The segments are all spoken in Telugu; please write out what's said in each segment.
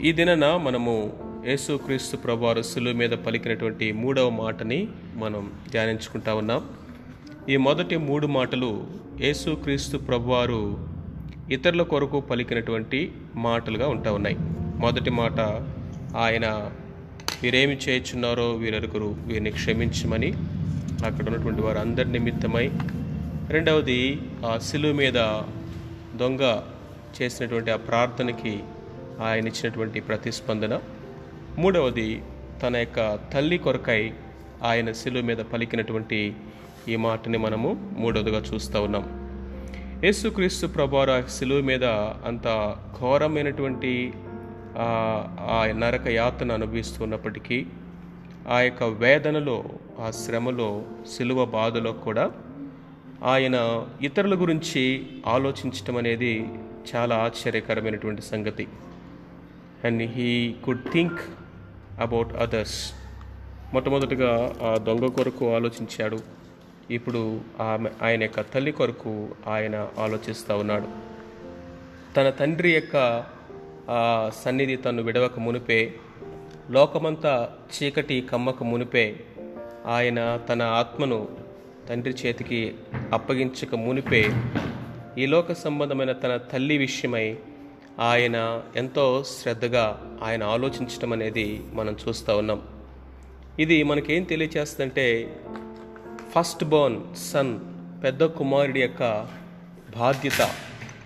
ఈ దినన మనము యేసుక్రీస్తు ప్రభువారు సులువు మీద పలికినటువంటి మూడవ మాటని మనం ధ్యానించుకుంటా ఉన్నాం. ఈ మొదటి మూడు మాటలు యేసుక్రీస్తు ప్రభువారు ఇతరుల కొరకు పలికినటువంటి మాటలుగా ఉంటా ఉన్నాయి. మొదటి మాట ఆయన వీరేమి చేయుచున్నారో వీరరుగురు వీరిని క్షమించమని అక్కడ ఉన్నటువంటి వారు అందరి నిమిత్తమై. రెండవది ఆ సిలువ మీద దొంగ చేసినటువంటి ఆ ప్రార్థనకి ఆయన ఇచ్చినటువంటి ప్రతిస్పందన. మూడవది తన యొక్క తల్లి కొరకై ఆయన శిలువ మీద పలికినటువంటి ఈ మాటని మనము మూడవదిగా చూస్తూ ఉన్నాం. యేసుక్రీస్తు ప్రభువారు ఆ శిలువ మీద అంత ఘోరమైనటువంటి ఆ నరక యాతను అనుభవిస్తున్నప్పటికీ ఆ యొక్క వేదనలో ఆ శ్రమలో శిలువ బాధలో కూడా ఆయన ఇతరుల గురించి ఆలోచించటం అనేది చాలా ఆశ్చర్యకరమైనటువంటి సంగతి. And he could think about others మొట్టమొదటిగా ఆ దొంగ కొరకు ఆలోచించాడు. ఇప్పుడు ఆమె ఆయన యొక్క తల్లి కొరకు ఆయన ఆలోచిస్తూ ఉన్నాడు. తన తండ్రి యొక్క సన్నిధి తను విడవక మునిపే లోకమంతా చీకటి కమ్మక మునిపే ఆయన తన ఆత్మను తండ్రి చేతికి అప్పగించక మునిపే ఈ లోక సంబంధమైన తన తల్లి విషయమై ఆయన ఎంతో శ్రద్ధగా ఆయన ఆలోచించడం అనేది మనం చూస్తూ ఉన్నాం. ఇది మనకేం తెలియచేస్తుందంటే ఫస్ట్ బోర్న్ సన్ పెద్ద కుమారుడి యొక్క బాధ్యత.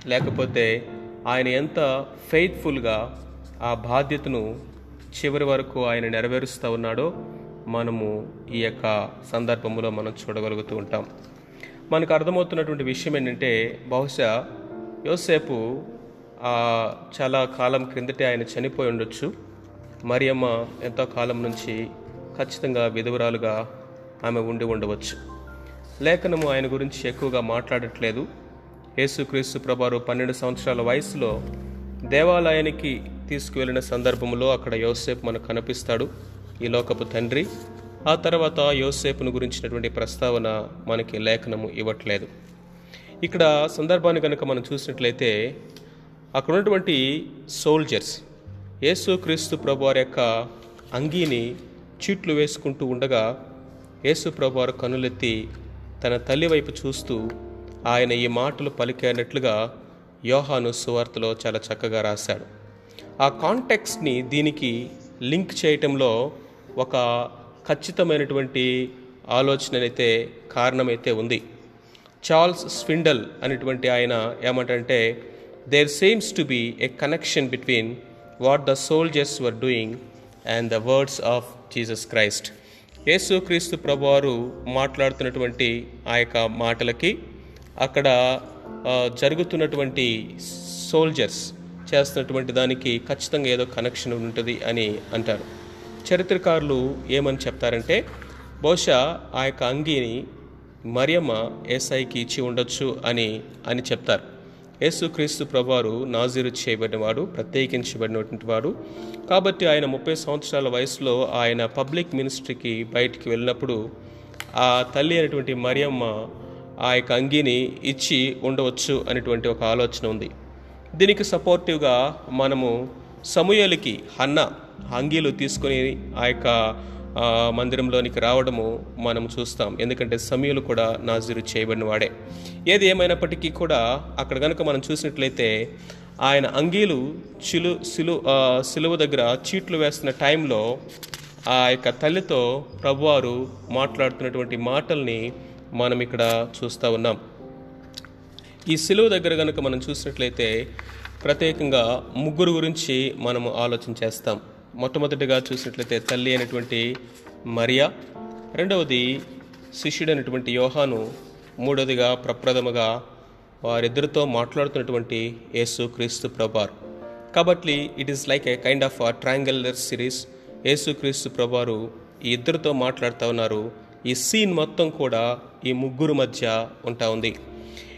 లేకపోతే ఆయన ఎంత ఫెయిత్ఫుల్గా ఆ బాధ్యతను చివరి వరకు ఆయన నెరవేరుస్తూ ఉన్నాడో మనము ఈ యొక్క సందర్భంలో మనం చూడగలుగుతూ ఉంటాం. మనకు అర్థమవుతున్నటువంటి విషయం ఏంటంటే బహుశా యోసేపు చాలా కాలం క్రిందటే ఆయన చనిపోయి ఉండొచ్చు. మరియమ్మ ఎంతో కాలం నుంచి ఖచ్చితంగా విధవరాలుగా ఆమె ఉండి ఉండవచ్చు. లేఖనము ఆయన గురించి ఎక్కువగా మాట్లాడట్లేదు. యేసుక్రీస్తు ప్రభారు పన్నెండు సంవత్సరాల వయసులో దేవాలయానికి తీసుకువెళ్ళిన సందర్భంలో అక్కడ యోసేపు మనకు కనిపిస్తాడు ఈ లోకపు తండ్రి. ఆ తర్వాత యోసేపును గురించినటువంటి ప్రస్తావన మనకి లేఖనము ఇవ్వట్లేదు. ఇక్కడ సందర్భాన్ని కనుక మనం చూసినట్లయితే అక్కడ ఉన్నటువంటి సోల్జర్స్ యేసుక్రీస్తు ప్రభు వారి యొక్క అంగీని చీట్లు వేసుకుంటూ ఉండగా యేసు ప్రభు వారు కనులెత్తి తన తల్లి వైపు చూస్తూ ఆయన ఈ మాటలు పలికేనట్లుగా యోహాను సువార్తలో చాలా చక్కగా రాశాడు. ఆ కాంటెక్స్ని దీనికి లింక్ చేయటంలో ఒక ఖచ్చితమైనటువంటి ఆలోచన అయితే కారణమైతే ఉంది. చార్ల్స్ స్విండల్ అనేటువంటి ఆయన ఏమంటంటే there seems to be a connection between what the soldiers were doing and the words of Jesus Christ యేసుక్రీస్తు ప్రభువారు మాట్లాడుతున్నటువంటి ఆ యొక్క మాటలకి అక్కడ జరుగుతున్నటువంటి సోల్జర్స్ చేస్తున్నటువంటి దానికి ఖచ్చితంగా ఏదో కనెక్షన్ ఉంటుంది అని అంటారు. చరిత్రకారులు ఏమని చెప్తారంటే బహుశా ఆ యొక్క అంగీని మరియమ్మ ఏసైకి ఇచ్చి ఉండొచ్చు అని అని చెప్తారు. యేసుక్రీస్తు ప్రభువారు నాజీరు చేయబడినవాడు ప్రత్యేకించబడినటువంటి వాడు. కాబట్టి ఆయన ముప్పై సంవత్సరాల వయసులో ఆయన పబ్లిక్ మినిస్ట్రీకి బయటికి వెళ్ళినప్పుడు ఆ తల్లి అయినటువంటి మరియమ్మ ఆ యొక్క అంగీని ఇచ్చి ఉండవచ్చు అనేటువంటి ఒక ఆలోచన ఉంది. దీనికి సపోర్టివ్గా మనము సమూహలకి హన్న అంగీలు తీసుకొని ఆ యొక్క మందిరంలోనికి రావడము మనం చూస్తాం. ఎందుకంటే సమీయులు కూడా నాజీరు చేయబడిన వాడే. ఏది ఏమైనప్పటికీ కూడా అక్కడ కనుక మనం చూసినట్లయితే ఆయన అంగీలు చిలు సిలు సిలువ దగ్గర చీట్లు వేస్తున్న టైంలో ఆ యొక్క తల్లితో ప్రభువారు మాట్లాడుతున్నటువంటి మాటల్ని మనం ఇక్కడ చూస్తూ ఉన్నాం. ఈ సిలువ దగ్గర కనుక మనం చూసినట్లయితే ప్రత్యేకంగా ముగ్గురు గురించి మనము ఆలోచన చేస్తాం. మొట్టమొదటిగా చూసినట్లయితే తల్లి అయినటువంటి మరియా రెండవది శిష్యుడైనటువంటి యోహాను మూడవదిగా ప్రప్రథమగా వారిద్దరితో మాట్లాడుతున్నటువంటి యేసు క్రీస్తు ప్రభార్. కాబట్టి it is like a kind of triangular series యేసు క్రీస్తు ప్రభారు ఈ ఇద్దరితో మాట్లాడుతూ ఉన్నారు. ఈ సీన్ మొత్తం కూడా ఈ ముగ్గురు మధ్య ఉంటా ఉంది.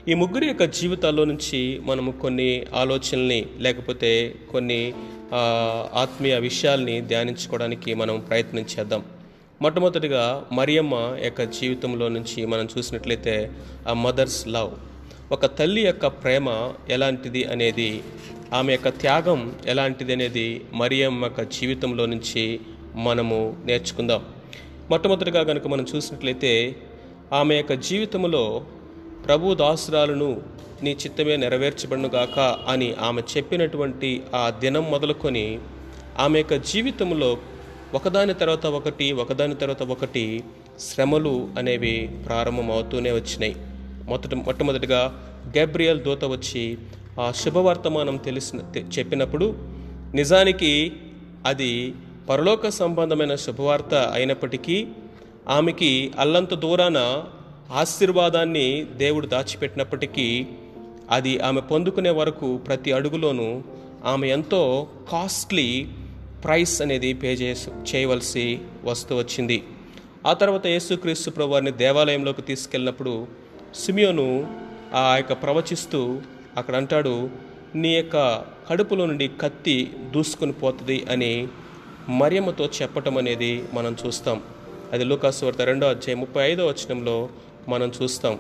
ఈ ముగ్గురు యొక్క జీవితాల్లో నుంచి మనము కొన్ని ఆలోచనల్ని లేకపోతే కొన్ని ఆత్మీయ విషయాల్ని ధ్యానించుకోవడానికి మనం ప్రయత్నం చేద్దాం. మొట్టమొదటిగా మరియమ్మ యొక్క జీవితంలో నుంచి మనం చూసినట్లయితే ఆ మదర్స్ లవ్. ఒక తల్లి యొక్క ప్రేమ ఎలాంటిది అనేది ఆమె యొక్క త్యాగం ఎలాంటిది అనేది మరియమ్మ యొక్క జీవితంలో నుంచి మనము నేర్చుకుందాం. మొట్టమొదటిగా కనుక మనం చూసినట్లయితే ఆమె యొక్క జీవితంలో ప్రభు దాసురాలను నీ చిత్తమే నెరవేర్చబడునుగాక అని ఆమె చెప్పినటువంటి ఆ దినం మొదలుకొని ఆమె యొక్క జీవితంలో ఒకదాని తర్వాత ఒకటి ఒకదాని తర్వాత ఒకటి శ్రమలు అనేవి ప్రారంభమవుతూనే వచ్చినాయి. మొదట మొట్టమొదటిగా గ్యాబ్రియల్ దూత వచ్చి ఆ శుభవర్తమానం తెలిసిన తె- చెప్పినప్పుడు నిజానికి అది పరలోక సంబంధమైన శుభవార్త అయినప్పటికీ ఆమెకి అల్లంత దూరాన ఆశీర్వాదాన్ని దేవుడు దాచిపెట్టినప్పటికీ అది ఆమె పొందుకునే వరకు ప్రతి అడుగులోనూ ఆమె ఎంతో కాస్ట్లీ ప్రైస్ అనేది పే చేసి చేయవలసి వస్తూ వచ్చింది. ఆ తర్వాత యేసుక్రీస్తు ప్రభువారిని దేవాలయంలోకి తీసుకెళ్ళినప్పుడు సిమియోను ఆ యొక్క ప్రవచిస్తూ అక్కడ అంటాడు నీ యొక్క కడుపులో నుండి కత్తి దూసుకుని పోతుంది అని మరియమ్మతో చెప్పటం అనేది మనం చూస్తాం. అది లూకాసు వార్త రెండో అధ్యాయం ముప్పై ఐదో వచనంలో మనం చూస్తాం.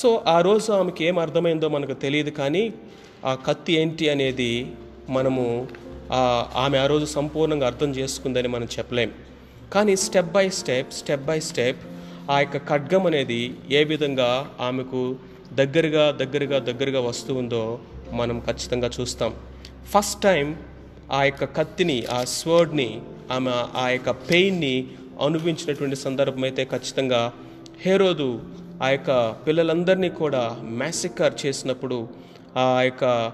సో ఆ రోజు ఆమెకి ఏం అర్థమైందో మనకు తెలియదు కానీ ఆ కత్తి ఏంటి అనేది మనము ఆమె ఆ రోజు సంపూర్ణంగా అర్థం చేసుకుందని మనం చెప్పలేం. కానీ step by step step by step ఆ యొక్క ఖడ్గం అనేది ఏ విధంగా ఆమెకు దగ్గరగా దగ్గరగా దగ్గరగా వస్తూ ఉందో మనం ఖచ్చితంగా చూస్తాం. ఫస్ట్ టైం ఆ యొక్క కత్తిని ఆ స్వర్డ్ని ఆమె ఆ యొక్క పెయిన్ని అనుభవించినటువంటి సందర్భం అయితే ఖచ్చితంగా హేరోదు ఆ యొక్క పిల్లలందరినీ కూడా మ్యాసికర్ చేసినప్పుడు ఆ యొక్క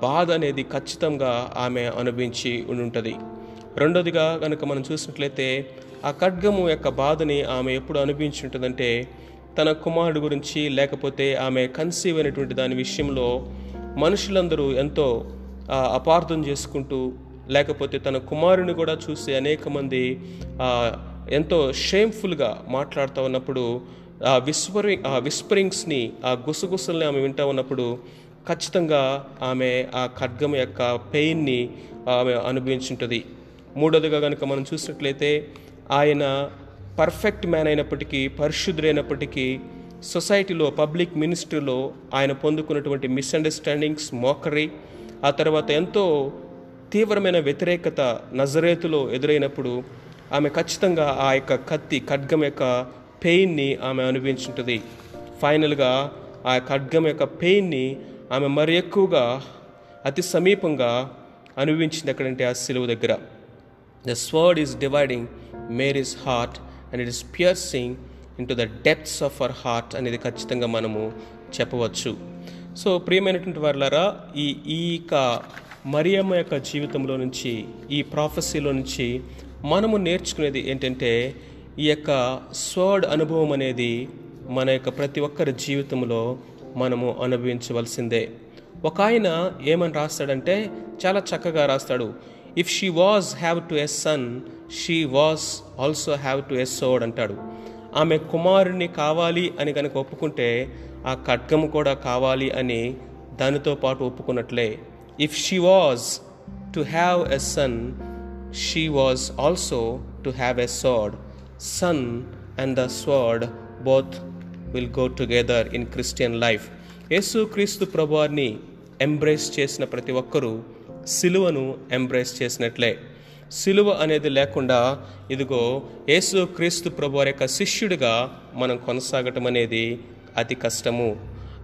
బాధ అనేది ఖచ్చితంగా ఆమె అనుభవించి ఉండుంటుంది. రెండోదిగా కనుక మనం చూసినట్లయితే ఆ ఖడ్గము యొక్క బాధని ఆమె ఎప్పుడు అనుభవించి ఉంటుందంటే తన కుమారుడు గురించి లేకపోతే ఆమె కన్సీవ్ అయినటువంటి దాని విషయంలో మనుషులందరూ ఎంతో అపార్థం చేసుకుంటూ లేకపోతే తన కుమారుని కూడా చూసి అనేక మంది ఎంతో షేమ్ఫుల్గా మాట్లాడుతూ ఉన్నప్పుడు ఆ విస్పరింగ్ ఆ విస్పరింగ్స్ని ఆ గుసగుసల్ని ఆమె వింటూ ఉన్నప్పుడు ఖచ్చితంగా ఆమె ఆ ఖడ్గం యొక్క పెయిన్ని ఆమె అనుభవించుంటుంది. మూడోదిగా కనుక మనం చూసినట్లయితే ఆయన పర్ఫెక్ట్ మ్యాన్ అయినప్పటికీ పరిశుద్ధుడైనప్పటికీ సొసైటీలో పబ్లిక్ మినిస్ట్రీలో ఆయన పొందుకున్నటువంటి మిస్అండర్స్టాండింగ్స్ మోకరీ ఆ తర్వాత ఎంతో తీవ్రమైన వ్యతిరేకత నజరేతులో ఎదురైనప్పుడు ఆమె ఖచ్చితంగా ఆ యొక్క కత్తి ఖడ్గం యొక్క పెయిన్ని ఆమె అనుభవించుంటుంది. ఫైనల్గా ఆ ఖడ్గం యొక్క పెయిన్ని ఆమె మరి ఎక్కువగా అతి సమీపంగా అనుభవించింది ఎక్కడంటే ఆ సిలువ దగ్గర. The sword is dividing Mary's heart and it is piercing into the depths of our heart అనేది ఖచ్చితంగా మనము చెప్పవచ్చు. సో ప్రియమైనటువంటి వారులారా ఈ ఈ యొక్క మరియమ్మ యొక్క జీవితంలో నుంచి ఈ ప్రాఫెసీలో నుంచి మనము నేర్చుకునేది ఏంటంటే ఈ యొక్క స్వర్డ్ అనుభవం అనేది మన యొక్క ప్రతి ఒక్కరి జీవితంలో మనము అనుభవించవలసిందే. ఒక ఆయన ఏమని రాస్తాడంటే చాలా చక్కగా రాస్తాడు if she was have to as son she was also have to as sword అంటాడు. ఆమె కుమారుణ్ణి కావాలి అని కనుక ఒప్పుకుంటే ఆ ఖడ్గము కూడా కావాలి అని దానితో పాటు ఒప్పుకున్నట్లే. If she was to have a son she was also to have a sword son and the sword both will go together in Christian life యేసు క్రీస్తు ప్రభువారిని ఎంబ్రేస్ చేసిన ప్రతి ఒక్కరూ సిలువను ఎంబ్రేస్ చేసినట్లే. సిలువ అనేది లేకుండా ఇదిగో యేసు క్రీస్తు ప్రభువారి యొక్క శిష్యుడిగా మనం కొనసాగటం అనేది అతి కష్టము.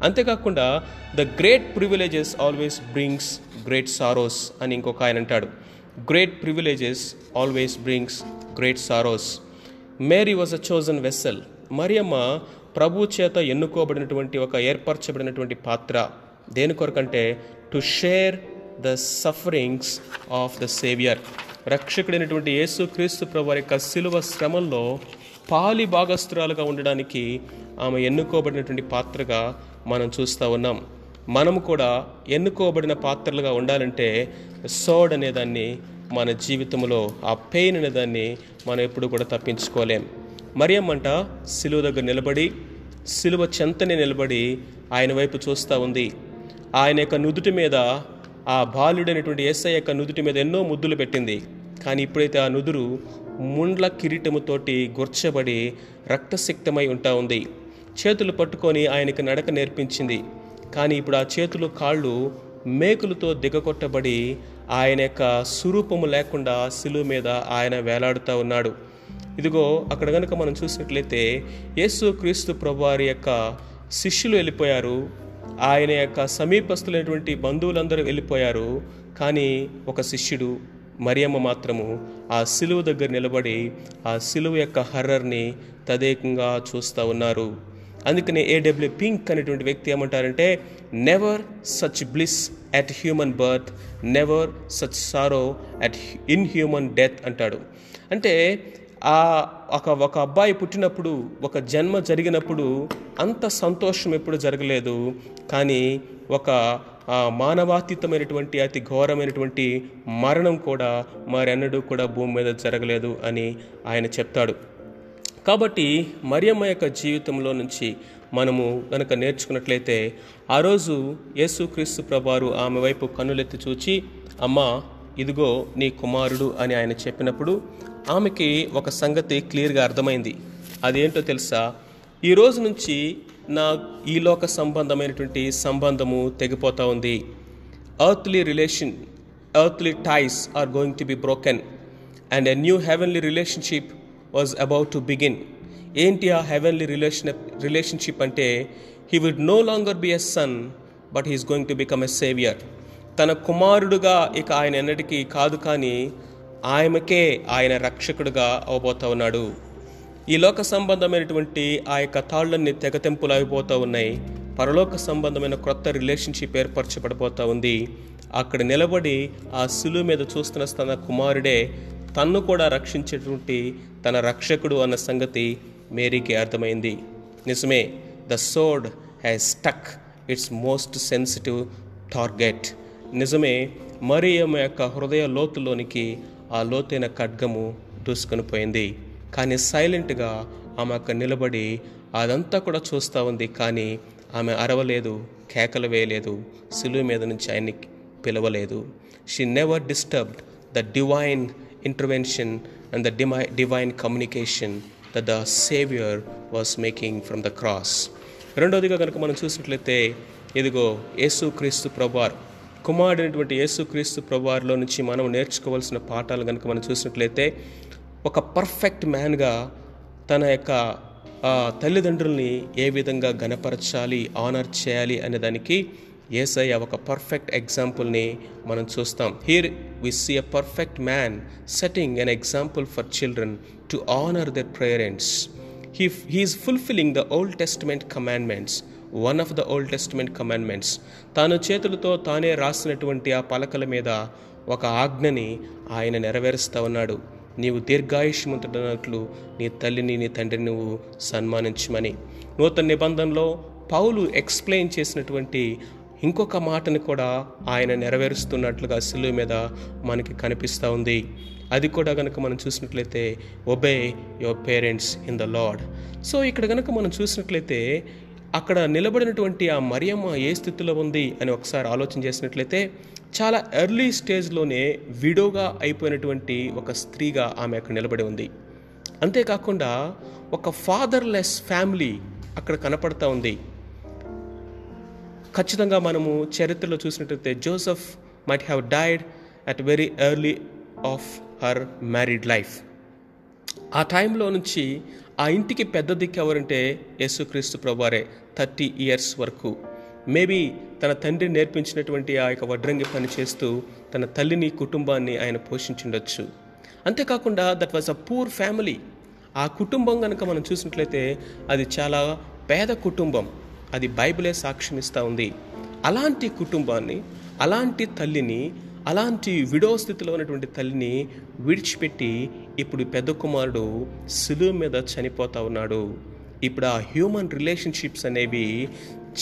అంతేకాకుండా the great privileges always brings great sorrows అని ఇంకొక ఆయన అంటాడు. Great privileges always brings great sorrows Mary was a chosen vessel. Mariyamma ప్రభు చేత ఎన్నుకోబడినటువంటి ఒక ఏర్పరచబడినటువంటి పాత్ర. దేని కొరకంటే to share the sufferings of the saviour రక్షకుడైనటువంటి యేసు క్రీస్తు ప్రభు యొక్క శిలువ శ్రమల్లో పాలి భాగస్తురాలుగా ఉండడానికి ఆమె ఎన్నుకోబడినటువంటి పాత్రగా మనం చూస్తూ ఉన్నాం. మనము కూడా ఎన్నుకోబడిన పాత్రలుగా ఉండాలంటే సోడ్ అనే దాన్ని మన జీవితంలో ఆ పెయిన్ అనేదాన్ని మనం ఎప్పుడు కూడా తప్పించుకోలేం. మరియమ్మంట సిలువ దగ్గర నిలబడి సిలువ చెంతనే నిలబడి ఆయన వైపు చూస్తూ ఉంది. ఆయన యొక్క నుదుటి మీద ఆ బాలుడైనటువంటి ఎస్ఐ యొక్క నుదుటి మీద ఎన్నో ముద్దులు పెట్టింది. కానీ ఇప్పుడైతే ఆ నుదురు ముండ్ల కిరీటముతోటి గుర్చబడి రక్తసిక్తమై ఉంటా ఉంది. చేతులు పట్టుకొని ఆయనకి నడక నేర్పించింది. కానీ ఇప్పుడు ఆ చేతులు కాళ్ళు మేకులతో దిగకొట్టబడి ఆయన యొక్క స్వరూపము లేకుండా శిలువ మీద ఆయన వేలాడుతూ ఉన్నాడు. ఇదిగో అక్కడ కనుక మనం చూసినట్లయితే యేసు క్రీస్తు ప్రభువారి యొక్క శిష్యులు వెళ్ళిపోయారు. ఆయన యొక్క సమీపస్తులైనటువంటి బంధువులందరూ వెళ్ళిపోయారు. కానీ ఒక శిష్యుడు మరియమ్మ మాత్రము ఆ సిలువ దగ్గర నిలబడి ఆ సిలువ యొక్క హర్రర్ని తదేకంగా చూస్తూ ఉన్నారు. అందుకనే ఏడబ్ల్యూ పింక్ అనేటువంటి వ్యక్తి ఏమంటారంటే never such bliss at human birth never such sorrow at in human death అంటాడు. అంటే ఆ ఒక ఒక అబ్బాయి పుట్టినప్పుడు ఒక జన్మ జరిగినప్పుడు అంత సంతోషం ఎప్పుడు జరగలేదు. కానీ ఒక మానవాతీతమైనటువంటి అతి ఘోరమైనటువంటి మరణం కూడా మరెన్నడూ కూడా భూమి మీద జరగలేదు అని ఆయన చెప్తాడు. కాబట్టి మరియమ్మ యొక్క జీవితంలో నుంచి మనము గనక నేర్చుకున్నట్లయితే ఆ రోజు యేసుక్రీస్తు ప్రభారు ఆమె వైపు కన్నులెత్తి చూచి అమ్మా ఇదిగో నీ కుమారుడు అని ఆయన చెప్పినప్పుడు ఆమెకి ఒక సంగతి క్లియర్గా అర్థమైంది. అదేంటో తెలుసా? ఈ రోజు నుంచి నా ఈ లోక సంబంధమైనటువంటి సంబంధము తెగిపోతూ ఉంది. Earthly relation earthly ties are going to be broken and a new heavenly relationship was about to begin ఏంటి ఆ హెవెన్లీ రిలేషన్ రిలేషన్షిప్ అంటే he would no longer be a son but he's going to become a saviour తన కుమారుడుగా ఇక ఆయన ఎన్నటికీ కాదు కానీ ఆయనకే ఆయన రక్షకుడుగా అవబోతా ఉన్నాడు. ఈ లోక సంబంధమైనటువంటి ఆ యొక్క తాళ్ళన్ని తెగతెంపులు అయిపోతూ ఉన్నాయి. పరలోక సంబంధమైన క్రొత్త రిలేషన్షిప్ ఏర్పరచబడిపోతూ ఉంది. అక్కడ నిలబడి ఆ సులువు మీద చూస్తున్న తన కుమారుడే తన్ను కూడా రక్షించేటువంటి తన రక్షకుడు అన్న సంగతి మేరీకి అర్థమైంది. నిజమే the sword has stuck its most sensitive target. నిజమే మరియమ్మ యొక్క హృదయ లోతులోనికి ఆ లోతైన ఖడ్గము దూసుకొని పోయింది. కానీ సైలెంట్గా ఆమె అక్కడ నిలబడి అదంతా కూడా చూస్తూ ఉంది. కానీ ఆమె అరవలేదు కేకలు వేయలేదు సిలువ మీద నుంచి ఆయన్ని పిలవలేదు. She never disturbed the divine intervention and the demi divine communication the saviour was making from the cross రెండవదిగా కనుక మనం చూసినట్లయితే ఇదిగో యేసు క్రీస్తు ప్రభువార్. కుమారుడైనటువంటి యేసు క్రీస్తు ప్రభువారిలో నుంచి మనం నేర్చుకోవాల్సిన పాఠాలు కనుక మనం చూసినట్లయితే ఒక పర్ఫెక్ట్ మ్యాన్గా తన యొక్క తల్లిదండ్రుల్ని ఏ విధంగా గనపరచాలి ఆనర్ చేయాలి అనే దానికి ఏసయ్య ఒక పర్ఫెక్ట్ ఎగ్జాంపుల్ని మనం చూస్తాం. Here we see a perfect man setting an example for children to honour their parents he he's fulfilling the old testament commandments one of the old testament commandments తాను చేతులతో తానే రాసినటువంటి ఆ పలకల మీద ఒక ఆజ్ఞని ఆయన నెరవేరుస్తా ఉన్నాడు. నీవు దీర్ఘాయుష్మంతుడనట్లు నీ తల్లిని నీ తండ్రిని నువ్వు సన్మానించమని. నూతన నిబంధనలో పౌలు ఎక్స్ప్లెయిన్ చేసినటువంటి ఇంకొక మాటని కూడా ఆయన నెరవేరుస్తున్నట్లుగా సిలువు మీద మనకి కనిపిస్తూ ఉంది. అది కూడా కనుక మనం చూసినట్లయితే obey your parents in the lord so ఇక్కడ కనుక మనం చూసినట్లయితే అక్కడ నిలబడినటువంటి ఆ మరియమ్మ ఏ స్థితిలో ఉంది అని ఒకసారి ఆలోచన చేసినట్లయితే చాలా ఎర్లీ స్టేజ్లోనే విడోగా అయిపోయినటువంటి ఒక స్త్రీగా ఆమె అక్కడ నిలబడి ఉంది. అంతేకాకుండా ఒక ఫాదర్లెస్ ఫ్యామిలీ అక్కడ కనపడతా ఉంది. ఖచ్చితంగా మనము చరిత్రలో చూసినట్లయితే Joseph might have died at very early of her married life ఆ టైంలో నుంచి ఆ ఇంటికి పెద్ద దిక్కు ఎవరంటే యేసుక్రీస్తు ప్రభువారే థర్టీ ఇయర్స్ వరకు. మేబీ తన తండ్రి నేర్పించినటువంటి ఆ యొక్క వడ్రంగి పని చేస్తూ తన తల్లిని కుటుంబాన్ని ఆయన పోషించుండొచ్చు. అంతేకాకుండా that was a poor family ఆ కుటుంబం కనుక మనం చూసినట్లయితే అది చాలా పేద కుటుంబం. అది బైబిలే సాక్ష్యం ఇస్తూ ఉంది. అలాంటి కుటుంబాన్ని అలాంటి తల్లిని అలాంటి విడో స్థితిలో ఉన్నటువంటి తల్లిని విడిచిపెట్టి ఇప్పుడు పెద్ద కుమారుడు సులువు మీద చనిపోతా ఉన్నాడు. ఇప్పుడు ఆ హ్యూమన్ రిలేషన్షిప్స్ అనేవి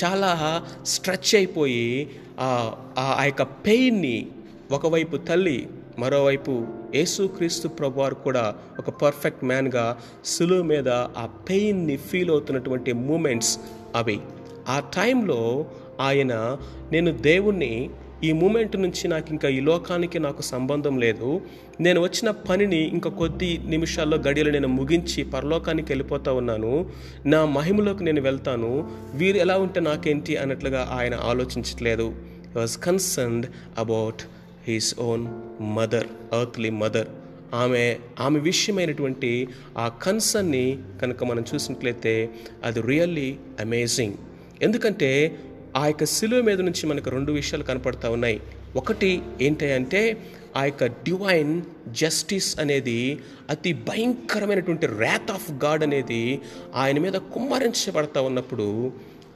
చాలా స్ట్రెచ్ అయిపోయి ఆ ఆ యొక్క పెయిన్ని ఒకవైపు తల్లి మరోవైపు యేసుక్రీస్తు ప్రభువారు కూడా ఒక పర్ఫెక్ట్ మ్యాన్గా సులువు మీద ఆ పెయిన్ని ఫీల్ అవుతున్నటువంటి మూమెంట్స్ అవి. ఆ టైంలో ఆయన నేను దేవుణ్ణి ఈ మూమెంట్ నుంచి నాకు ఇంకా ఈ లోకానికి నాకు సంబంధం లేదు. నేను వచ్చిన పనిని ఇంకా కొద్ది నిమిషాల్లో గడియలు నేను ముగించి పరలోకానికి వెళ్ళిపోతా ఉన్నాను. నా మహిమలోకి నేను వెళ్తాను. వీరు ఎలా ఉంటే నాకేంటి? అన్నట్లుగా ఆయన ఆలోచించట్లేదు. Was concerned about his own mother earthly mother ఆమె ఆమె విషయమైనటువంటి ఆ కన్సర్న్ని కనుక మనం చూసినట్లయితే అది రియల్లీ అమేజింగ్ ఎందుకంటే ఆ యొక్క శిలువ మీద నుంచి మనకు రెండు విషయాలు కనపడతా ఉన్నాయి. ఒకటి ఏంటి అంటే ఆ యొక్క డివైన్ జస్టిస్ అనేది అతి భయంకరమైనటువంటి ర్యాత్ ఆఫ్ గాడ్ అనేది ఆయన మీద కుమ్మరించబడతా ఉన్నప్పుడు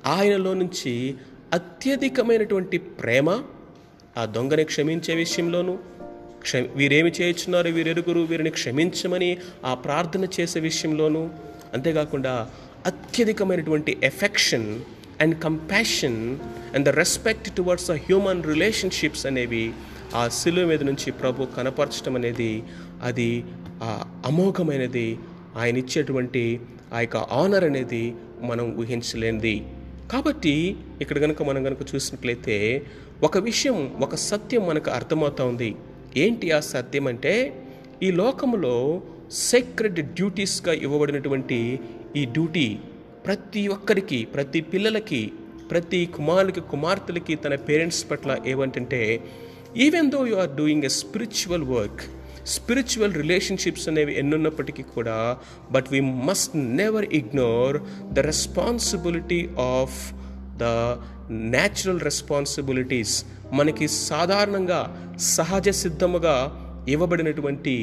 ఆయనలో నుంచి అత్యధికమైనటువంటి ప్రేమ ఆ దొంగని క్షమించే విషయంలోనూ క్ష వీరేమి చేయుచున్నారు? వీరెరుగురు వీరిని క్షమించమని ఆ ప్రార్థన చేసే విషయంలోనూ అంతేకాకుండా అత్యధికమైనటువంటి affection and compassion and the respect towards the human relationships అనేవి ఆ శిలువ మీద నుంచి ప్రభు కనపరచడం అనేది అది అమోఘమైనది. ఆయన ఇచ్చేటువంటి ఆ యొక్క ఆనర్ అనేది మనం ఊహించలేనిది. కాబట్టి ఇక్కడ కనుక మనం కనుక చూసినట్లయితే ఒక విషయం ఒక సత్యం మనకు అర్థమవుతా ఉంది. ఏంటి ఆ సత్యం అంటే ఈ లోకములో సెక్రెడ్ డ్యూటీస్గా ఇవ్వబడినటువంటి ఈ డ్యూటీ ప్రతి ఒక్కరికి ప్రతి పిల్లలకి ప్రతి కుమారులకి కుమార్తెలకి తన పేరెంట్స్ పట్ల ఏమంటంటే even though you are doing a spiritual work spiritual relationships అనేవి ఎన్నున్నప్పటికీ కూడా but we must never ignore the responsibility of the natural responsibilities మనకి సాధారణంగా సహజ సిద్ధముగా ఇవ్వబడినటువంటి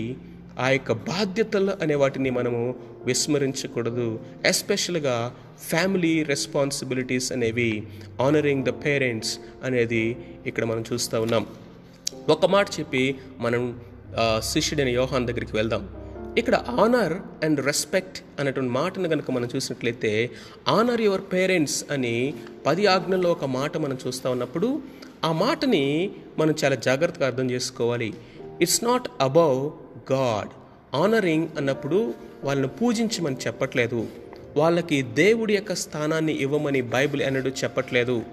ఆ యొక్క బాధ్యతలు అనే వాటిని మనము విస్మరించకూడదు ఎస్పెషల్గా ఫ్యామిలీ రెస్పాన్సిబిలిటీస్ అనేవి ఆనరింగ్ ద పేరెంట్స్ అనేది ఇక్కడ మనం చూస్తూ ఉన్నాం. ఒక మాట చెప్పి మనం శిష్యుడైన యోహాన్ దగ్గరికి వెళ్దాం. ఇక్కడ ఆనర్ అండ్ రెస్పెక్ట్ అనేటువంటి మాటను కనుక మనం చూసినట్లయితే ఆనర్ యువర్ పేరెంట్స్ అని పది ఆజ్ఞల్లో ఒక మాట మనం చూస్తూ ఉన్నప్పుడు ఆ మాటని మనం చాలా జాగ్రత్తగా అర్థం చేసుకోవాలి. It's not above God honouring అన్నప్పుడు వాళ్ళని పూజించమని చెప్పట్లేదు. వాళ్ళకి దేవుడి యొక్క స్థానాన్ని ఇవ్వమని బైబిల్ అన్నడు చెప్పట్లేదు.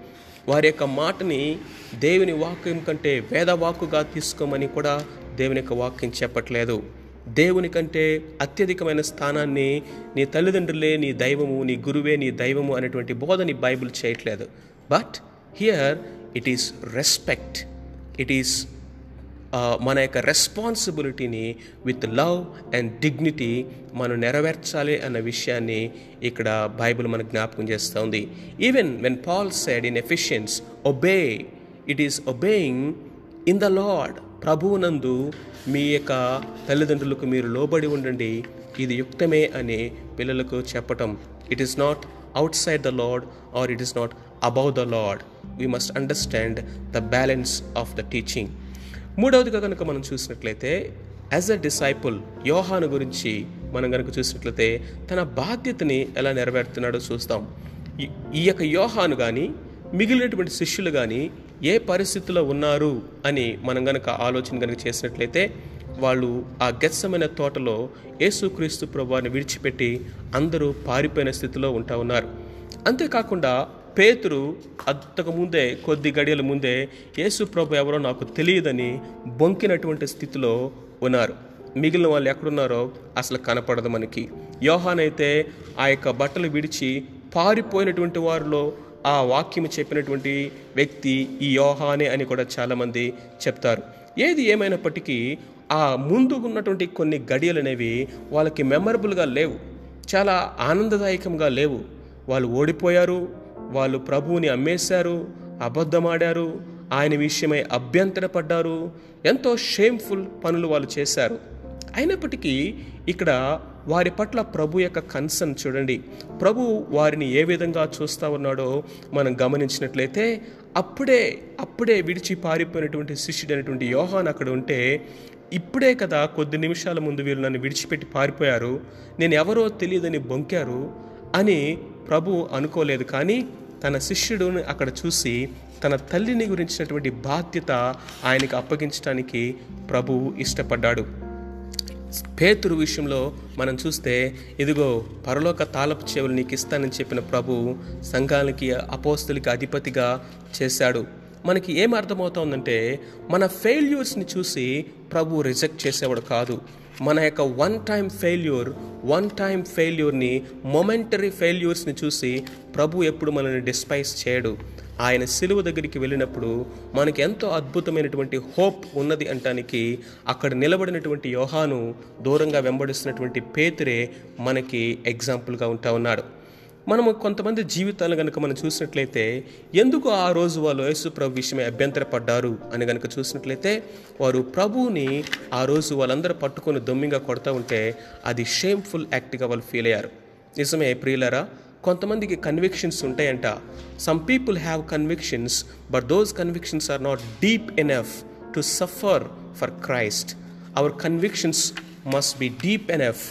వారి యొక్క మాటని దేవుని వాక్యం కంటే వేదవాక్కుగా తీసుకోమని కూడా దేవుని యొక్క వాక్యం చెప్పట్లేదు. దేవుని కంటే అత్యధికమైన స్థానాన్ని నీ తల్లిదండ్రులే నీ దైవము నీ గురువే నీ దైవము అనేటువంటి బోధని బైబిల్ చేయట్లేదు. But here it is respect it is మన యొక్క రెస్పాన్సిబిలిటీని విత్ లవ్ అండ్ డిగ్నిటీ మనం నెరవేర్చాలి అన్న విషయాన్ని ఇక్కడ బైబిల్ మనకు జ్ఞాపకం చేస్తూ ఉంది. Even when Paul said in Ephesians obey it is obeying in the lord ప్రభువునందు మీ యొక్క తల్లిదండ్రులకు మీరు లోబడి ఉండండి. ఇది యుక్తమే అని పిల్లలకు చెప్పటం. It is not outside the lord or it is not above the lord we must understand the balance of the teaching మూడవదిగా కనుక మనం చూసినట్లయితే యాజ్ అ డిసైపుల్ యోహాను గురించి మనం కనుక చూసినట్లయితే తన బాధ్యతని ఎలా నెరవేరుతున్నాడో చూస్తాం. ఈ- ఈ యొక్క యోహాను కానీ మిగిలినటువంటి శిష్యులు కానీ ఏ పరిస్థితిలో ఉన్నారు అని మనం గనక ఆలోచన కనుక చేసినట్లయితే వాళ్ళు ఆ గెత్సమైన తోటలో యేసుక్రీస్తు ప్రభువాన్ని విడిచిపెట్టి అందరూ పారిపోయిన స్థితిలో ఉంటా ఉన్నారు. అంతేకాకుండా పేతురు అంతకు ముందే కొద్ది గడియల ముందే యేసు ప్రభు ఎవరో నాకు తెలియదని బొంకినటువంటి స్థితిలో ఉన్నారు. మిగిలిన వాళ్ళు ఎక్కడున్నారో అసలు కనపడదు మనకి. యోహానైతే ఆ యొక్క బట్టలు విడిచి పారిపోయినటువంటి వారిలో ఆ వాక్యం చెప్పినటువంటి వ్యక్తి ఈ యోహానే అని కూడా చాలామంది చెప్తారు. ఏది ఏమైనప్పటికీ ఆ ముందు ఉన్నటువంటి కొన్ని గడియలు అనేవి వాళ్ళకి మెమరబుల్గా లేవు. చాలా ఆనందదాయకంగా లేవు. వాళ్ళు ఓడిపోయారు వాళ్ళు ప్రభువుని అమ్మేశారు అబద్ధమాడారు ఆయన విషయమై అభ్యంతరపడ్డారు ఎంతో షేమ్ఫుల్ పనులు వాళ్ళు చేశారు. అయినప్పటికీ ఇక్కడ వారి పట్ల ప్రభు యొక్క కన్సర్న్ చూడండి. ప్రభు వారిని ఏ విధంగా చూస్తా ఉన్నాడో మనం గమనించినట్లయితే అప్పుడే అప్పుడే విడిచి పారిపోయినటువంటి శిష్యుడైనటువంటి యోహాన్ అక్కడ ఉంటే ఇప్పుడే కదా కొద్ది నిమిషాల ముందు వీళ్ళు నన్ను విడిచిపెట్టి పారిపోయారు నేను ఎవరో తెలియదని బొంకారు అని ప్రభు అనుకోలేదు. కానీ తన శిష్యుడుని అక్కడ చూసి తన తల్లిని గురించినటువంటి బాధ్యత ఆయనకు అప్పగించడానికి ప్రభువు ఇష్టపడ్డాడు. పేతురు విషయంలో మనం చూస్తే ఇదిగో పరలోక తాళపు చెవులు నీకు ఇస్తానని చెప్పిన ప్రభు సంఘానికి అపోస్తులకి అధిపతిగా చేశాడు. మనకి ఏం అర్థమవుతోందంటే మన ఫెయిల్యూర్స్ని చూసి ప్రభు రిజెక్ట్ చేసేవాడు కాదు. మన యొక్క one time failure one time ఫెయిల్యూర్ని momentary ఫెయిల్యూర్స్ని చూసి ప్రభు ఎప్పుడు మనల్ని డిస్పైస్ చేయడు. ఆయన సిలువ దగ్గరికి వెళ్ళినప్పుడు మనకి ఎంతో అద్భుతమైనటువంటి హోప్ ఉన్నది అంటానికి అక్కడ నిలబడినటువంటి యోహాను దూరంగా వెంబడిస్తున్నటువంటి పేతురే మనకి ఎగ్జాంపుల్గా ఉంటా ఉన్నాడు. మనము కొంతమంది జీవితాలు కనుక మనం చూసినట్లయితే ఎందుకు ఆ రోజు వాళ్ళు యేసు ప్రభు విషయమే అభ్యంతరపడ్డారు అని కనుక చూసినట్లయితే వారు ప్రభువుని ఆ రోజు వాళ్ళందరూ పట్టుకొని దొమ్మిగా కొడతా ఉంటే అది షేమ్ఫుల్ యాక్ట్గా వాళ్ళు ఫీల్ అయ్యారు. నిజమే ప్రియులరా కొంతమందికి కన్విక్షన్స్ ఉంటాయంట. Some people have convictions but those convictions are not deep enough to suffer for Christ our convictions must be deep enough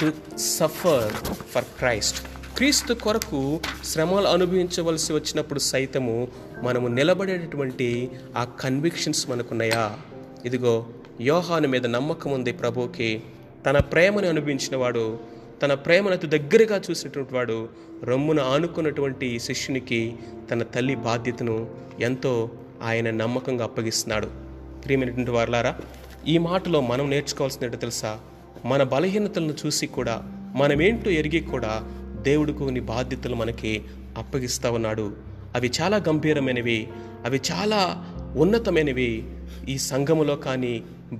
to suffer for Christ క్రీస్తు కొరకు శ్రమలు అనుభవించవలసి వచ్చినప్పుడు సైతము మనము నిలబడేటటువంటి ఆ కన్విక్షన్స్ మనకున్నాయా? ఇదిగో యోహాను మీద నమ్మకం ఉంది ప్రభువుకి. తన ప్రేమను అనుభవించిన వాడు తన ప్రేమను అతి దగ్గరగా చూసినటువంటి వాడు రొమ్మున ఆనుకున్నటువంటి శిష్యునికి తన తల్లి బాధ్యతను ఎంతో ఆయన నమ్మకంగా అప్పగిస్తున్నాడు. ప్రియమైనటువంటి వారులారా ఈ మాటలో మనం నేర్చుకోవాల్సినట్టు తెలుసా? మన బలహీనతలను చూసి కూడా మనమేంటో ఎరిగి కూడా దేవుడు కొన్ని బాధ్యతలు మనకి అప్పగిస్తా ఉన్నాడు. అవి చాలా గంభీరమైనవి అవి చాలా ఉన్నతమైనవి. ఈ సంఘములో కానీ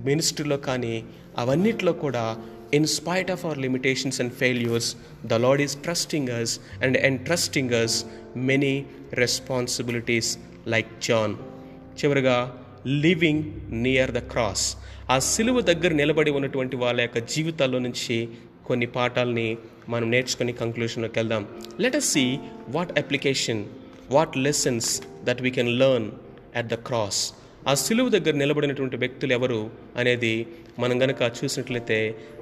మినిస్ట్రీలో కానీ అవన్నిట్లో కూడా in spite of our limitations and failures the lord is trusting us and and trusting us many responsibilities like John చివరిగా లివింగ్ నియర్ ద క్రాస్ ఆ సిలువ దగ్గర నిలబడి ఉన్నటువంటి వాళ్ళ యొక్క జీవితాల్లో నుంచి కొన్ని పాఠాలని మనం నేర్చుకుని కంక్లూషన్లోకి వెళ్దాం. Let us see what application what lessons that we can learn at the cross ఆ సిలువ దగ్గర నిలబడినటువంటి వ్యక్తులు ఎవరు అనేది మనం గనక చూసినట్లయితే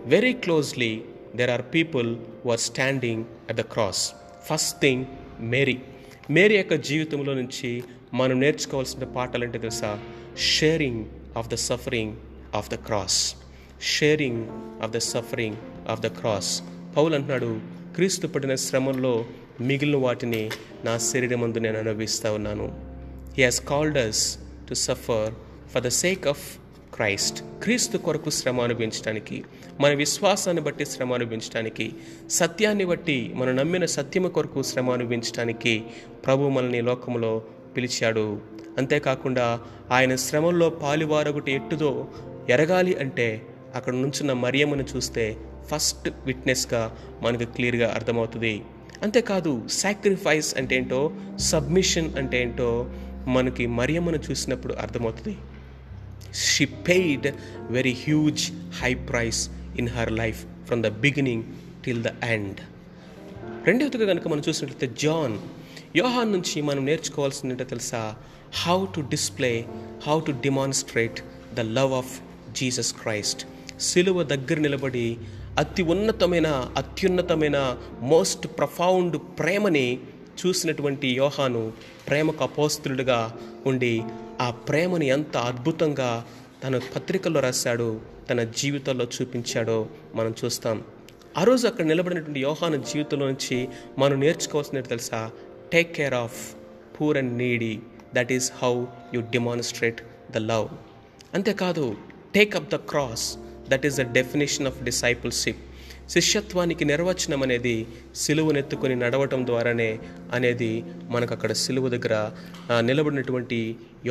very closely there are people who are standing at the cross first thing Mary Mary యొక్క జీవితంలో నుంచి మనం నేర్చుకోవాల్సిన పాఠాలు అంటే తెలుసా? Sharing of the suffering of the cross sharing of the suffering of the cross పౌలు అంటున్నాడు క్రీస్తు పడిన శ్రమంలో మిగిలిన వాటిని నా శరీరమందు నేను అనుభవిస్తూ ఉన్నాను. He has called us to suffer for the sake of Christ క్రీస్తు కొరకు శ్రమ అనుభవించడానికి మన విశ్వాసాన్ని బట్టి శ్రమ అనుభవించడానికి సత్యాన్ని బట్టి మనం నమ్మిన సత్యము కొరకు శ్రమ అనుభవించడానికి ప్రభు మనల్ని లోకంలో లోకములో పిలిచాడు. అంతేకాకుండా ఆయన శ్రమంలో పాలివారొకటి ఎట్టుదో ఎరగాలి అంటే అక్కడ నుంచున్న మరియమ్మను చూస్తే ఫస్ట్ విట్నెస్గా మనకు క్లియర్గా అర్థమవుతుంది. అంతేకాదు సాక్రిఫైస్ అంటే ఏంటో సబ్మిషన్ అంటే ఏంటో మనకి మరియమ్మను చూసినప్పుడు అర్థమవుతుంది. She paid very huge high price in her life from the beginning till the end రెండవదిగా కనుక మనం చూసినట్లయితే జాన్ యోహాన్ నుంచి మనం నేర్చుకోవాల్సిందంటే తెలుసా? How to display how to demonstrate the love of Jesus Christ సిలువ దగ్గర నిలబడి అతి ఉన్నతమైన అత్యున్నతమైన మోస్ట్ ప్రఫౌండ్ ప్రేమని చూసినటువంటి యోహాను ప్రేమకు అపోస్తులుడుగా ఉండి ఆ ప్రేమని ఎంత అద్భుతంగా తన పత్రికల్లో రాశాడో తన జీవితంలో చూపించాడో మనం చూస్తాం. ఆ రోజు అక్కడ నిలబడినటువంటి యోహాను జీవితంలో నుంచి మనం నేర్చుకోవాల్సినట్టు తెలుసా? Take care of poor and needy that is how you demonstrate the love అంతేకాదు take up the cross that is the definition of discipleship శిష్యత్వానికి నిర్వచనం అనేది సిలువనెత్తుకొని నడవటం ద్వారానే అనేది మనకు అక్కడ సిలువ దగ్గర నిలబడినటువంటి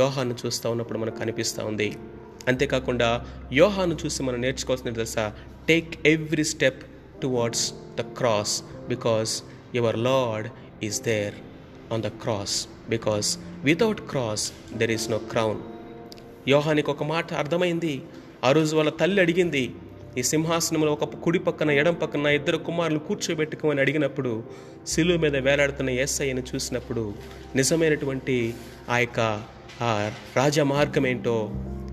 యోహాను చూస్తూ ఉన్నప్పుడు మనకు కనిపిస్తూ ఉంది. అంతేకాకుండా యోహాను చూసి మనం నేర్చుకోవాల్సిన దశ take every step towards the cross because your lord is there on the cross because without cross there is no crown యోహానికి ఒక మాట అర్థమైంది? ఆ రోజు వాళ్ళ తల్లి అడిగింది ఈ సింహాసనంలో ఒక కుడి పక్కన ఎడం పక్కన ఇద్దరు కుమారులు కూర్చోబెట్టుకోమని అడిగినప్పుడు శిలువ మీద వేలాడుతున్న ఎస్ఐని చూసినప్పుడు నిజమైనటువంటి ఆ యొక్క ఆ రాజ మార్గం ఏంటో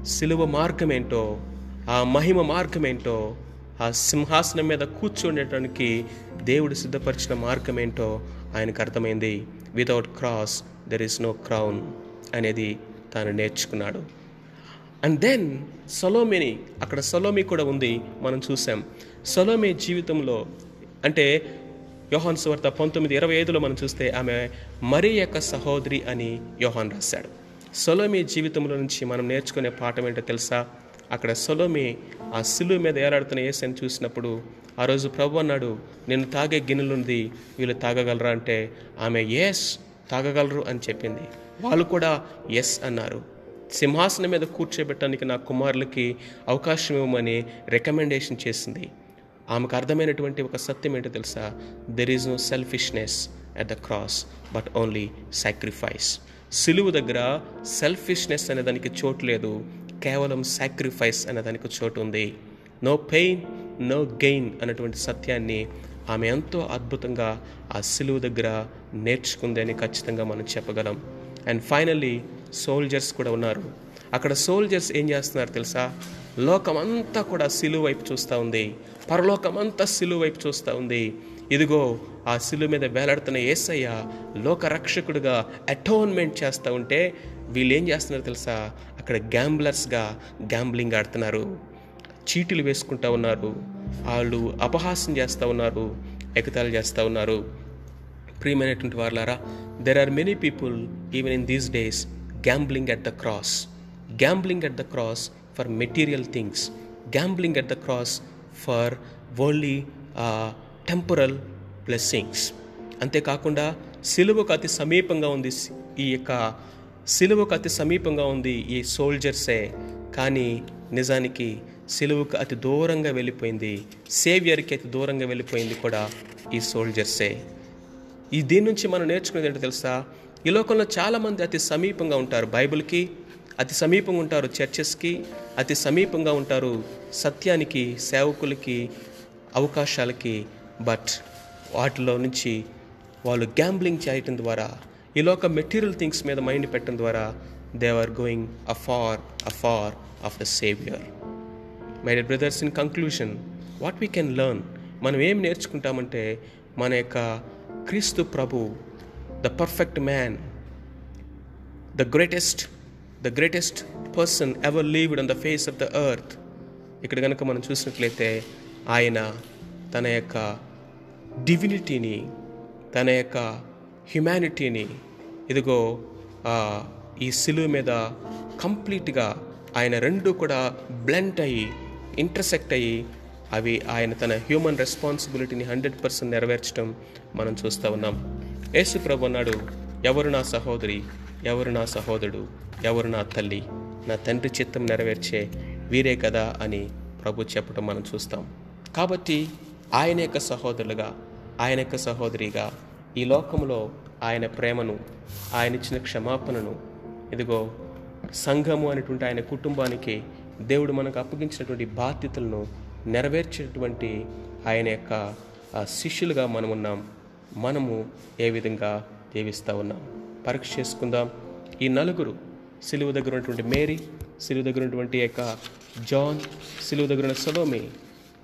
శిలువ మార్గం ఏంటో ఆ మహిమ మార్గం ఏంటో ఆ సింహాసనం మీద కూర్చుండటానికి దేవుడు సిద్ధపరిచిన మార్గం ఏంటో ఆయనకు అర్థమైంది. Without cross there is no crown అనేది తాను నేర్చుకున్నాడు. అండ్ దెన్ సొలోమిని అక్కడ సొలోమి కూడా ఉంది మనం చూసాం. సొలోమి జీవితంలో అంటే యోహాన్ సువార్త పంతొమ్మిది ఇరవై ఐదులో మనం చూస్తే ఆమె మరీ యొక్క సహోదరి అని యోహాన్ రాశాడు. సొలోమి జీవితంలో నుంచి మనం నేర్చుకునే పాఠం ఏంటో తెలుసా? అక్కడ సొలోమి ఆ సిలువ మీద ఏలాడుతున్న ఏసని చూసినప్పుడు ఆ రోజు ప్రభు అన్నాడు నేను తాగే గిన్నెలుంది వీళ్ళు తాగగలరా? అంటే ఆమె ఎస్ తాగగలరు అని చెప్పింది. వాళ్ళు కూడా ఎస్ అన్నారు. సింహాసనం మీద కూర్చోబెట్టడానికి నా కుమారులకి అవకాశం ఇవ్వమని రికమెండేషన్ చేసింది. ఆమెకు అర్థమైనటువంటి ఒక సత్యం ఏంటో తెలుసా? There is no selfishness at the cross but only sacrifice సిలువు దగ్గర సెల్ఫిష్నెస్ అనే దానికి చోటు లేదు. కేవలం సాక్రిఫైస్ అనే దానికి చోటు ఉంది. నో పెయిన్ నో గెయిన్ అన్నటువంటి సత్యాన్ని ఆమె ఎంతో అద్భుతంగా ఆ సిలువు దగ్గర నేర్చుకుంది అని ఖచ్చితంగా మనం చెప్పగలం. అండ్ ఫైనల్లీ సోల్జర్స్ కూడా ఉన్నారు. అక్కడ సోల్జర్స్ ఏం చేస్తున్నారు తెలుసా? లోకమంతా కూడా సిలువు వైపు చూస్తూ ఉంది. పరలోకమంతా సిలువు వైపు చూస్తూ ఉంది. ఇదిగో ఆ సిలువ మీద వేలాడుతున్న ఏసయ్య లోకరక్షకుడుగా అటోన్మెంట్ చేస్తూ ఉంటే వీళ్ళు ఏం చేస్తున్నారు తెలుసా? అక్కడ గ్యాంబ్లర్స్గా గ్యాంబ్లింగ్ ఆడుతున్నారు. చీటీలు వేసుకుంటా ఉన్నారు. వాళ్ళు అపహాసం చేస్తూ ఉన్నారు. ఎగతాలు చేస్తూ ఉన్నారు. ప్రియమైనటువంటి వాళ్ళారా there are many people even in these days gambling at the cross gambling at the cross for material things gambling at the cross for only temporal blessings అంతేకాకుండా సిలువకు అతి సమీపంగా ఉంది ఈ యొక్క సిలువకు అతి సమీపంగా ఉంది ఈ సోల్జర్సే. కానీ నిజానికి సిలువకు అతి దూరంగా వెళ్ళిపోయింది. సేవియర్కి అతి దూరంగా వెళ్ళిపోయింది కూడా ఈ సోల్జర్సే. ఈ దీని నుంచి మనం నేర్చుకునేది ఏంటో తెలుసా? ఈ లోకంలో చాలామంది అతి సమీపంగా ఉంటారు బైబిల్కి అతి సమీపంగా ఉంటారు చర్చెస్కి అతి సమీపంగా ఉంటారు సత్యానికి సేవకులకి అవకాశాలకి. బట్ వాటిలో నుంచి వాళ్ళు గ్యాంబ్లింగ్ చేయటం ద్వారా ఈ లోక మెటీరియల్ థింగ్స్ మీద మైండ్ పెట్టడం ద్వారా they are going afar afar of the saviour. My brothers in conclusion what we can learn మనం ఏం నేర్చుకుంటామంటే మన యొక్క క్రీస్తు ప్రభు the perfect man the greatest the greatest person ever lived on the face of the earth ఇక్కడ కనుక మనం చూసినట్లయితే ఆయన తన యొక్క డివినిటీని తన యొక్క హ్యుమానిటీని ఇదిగో ఈ సిలువ మీద కంప్లీట్గా ఆయన రెండు కూడా బ్లెంట్ అయ్యి ఇంటర్సెక్ట్ అయ్యి అవి ఆయన తన హ్యూమన్ రెస్పాన్సిబిలిటీని హండ్రెడ్ పర్సెంట్ నెరవేర్చడం మనం చూస్తూ ఉన్నాం. యేసు ప్రభు అన్నాడు ఎవరు నా సహోదరి ఎవరు నా సహోదరుడు ఎవరు నా తల్లి నా తండ్రి చిత్తం నెరవేర్చే వీరే కదా అని ప్రభు చెప్పడం మనం చూస్తాం. కాబట్టి ఆయన యొక్క సహోదరులుగా ఆయన యొక్క సహోదరిగా ఈ లోకంలో ఆయన ప్రేమను ఆయన ఇచ్చిన క్షమాపణను ఇదిగో సంఘము అనేటువంటి ఆయన కుటుంబానికి దేవుడు మనకు అప్పగించినటువంటి బాధ్యతలను నెరవేర్చేటువంటి ఆయన యొక్క శిష్యులుగా మనం ఉన్నాం. మనము ఏ విధంగా జీవిస్తూ ఉన్నాం? పరీక్ష చేసుకుందాం. ఈ నలుగురు సిలువ దగ్గర ఉన్నటువంటి మేరీ సిలువ దగ్గర ఉన్నటువంటి యొక్క జాన్ సిలువ దగ్గర ఉన్న సలోమి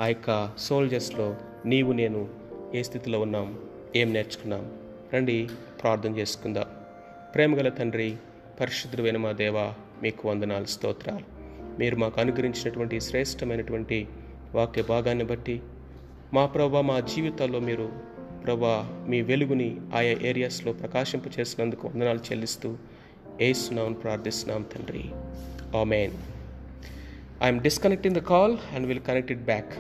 ఆ యొక్క సోల్జర్స్లో నీవు నేను ఏ స్థితిలో ఉన్నాం? ఏం నేర్చుకున్నాం? రండి ప్రార్థన చేసుకుందాం. ప్రేమగల తండ్రి పరిశుద్ధుడైన మా దేవ మీకు వందనాలు స్తోత్రాలు. మీరు మాకు అనుగ్రహించినటువంటి శ్రేష్టమైనటువంటి వాక్య భాగాన్ని బట్టి మా ప్రభా మా జీవితాల్లో మీరు ప్రభా మీ వెలుగుని ఆయా ఏరియాస్లో ప్రకాశింపు చేసినందుకు వందనాలు చెల్లిస్తూ ఏసునాం ప్రార్థిస్తున్నాం తండ్రి. Amen. I'm disconnecting the call and will connect it back.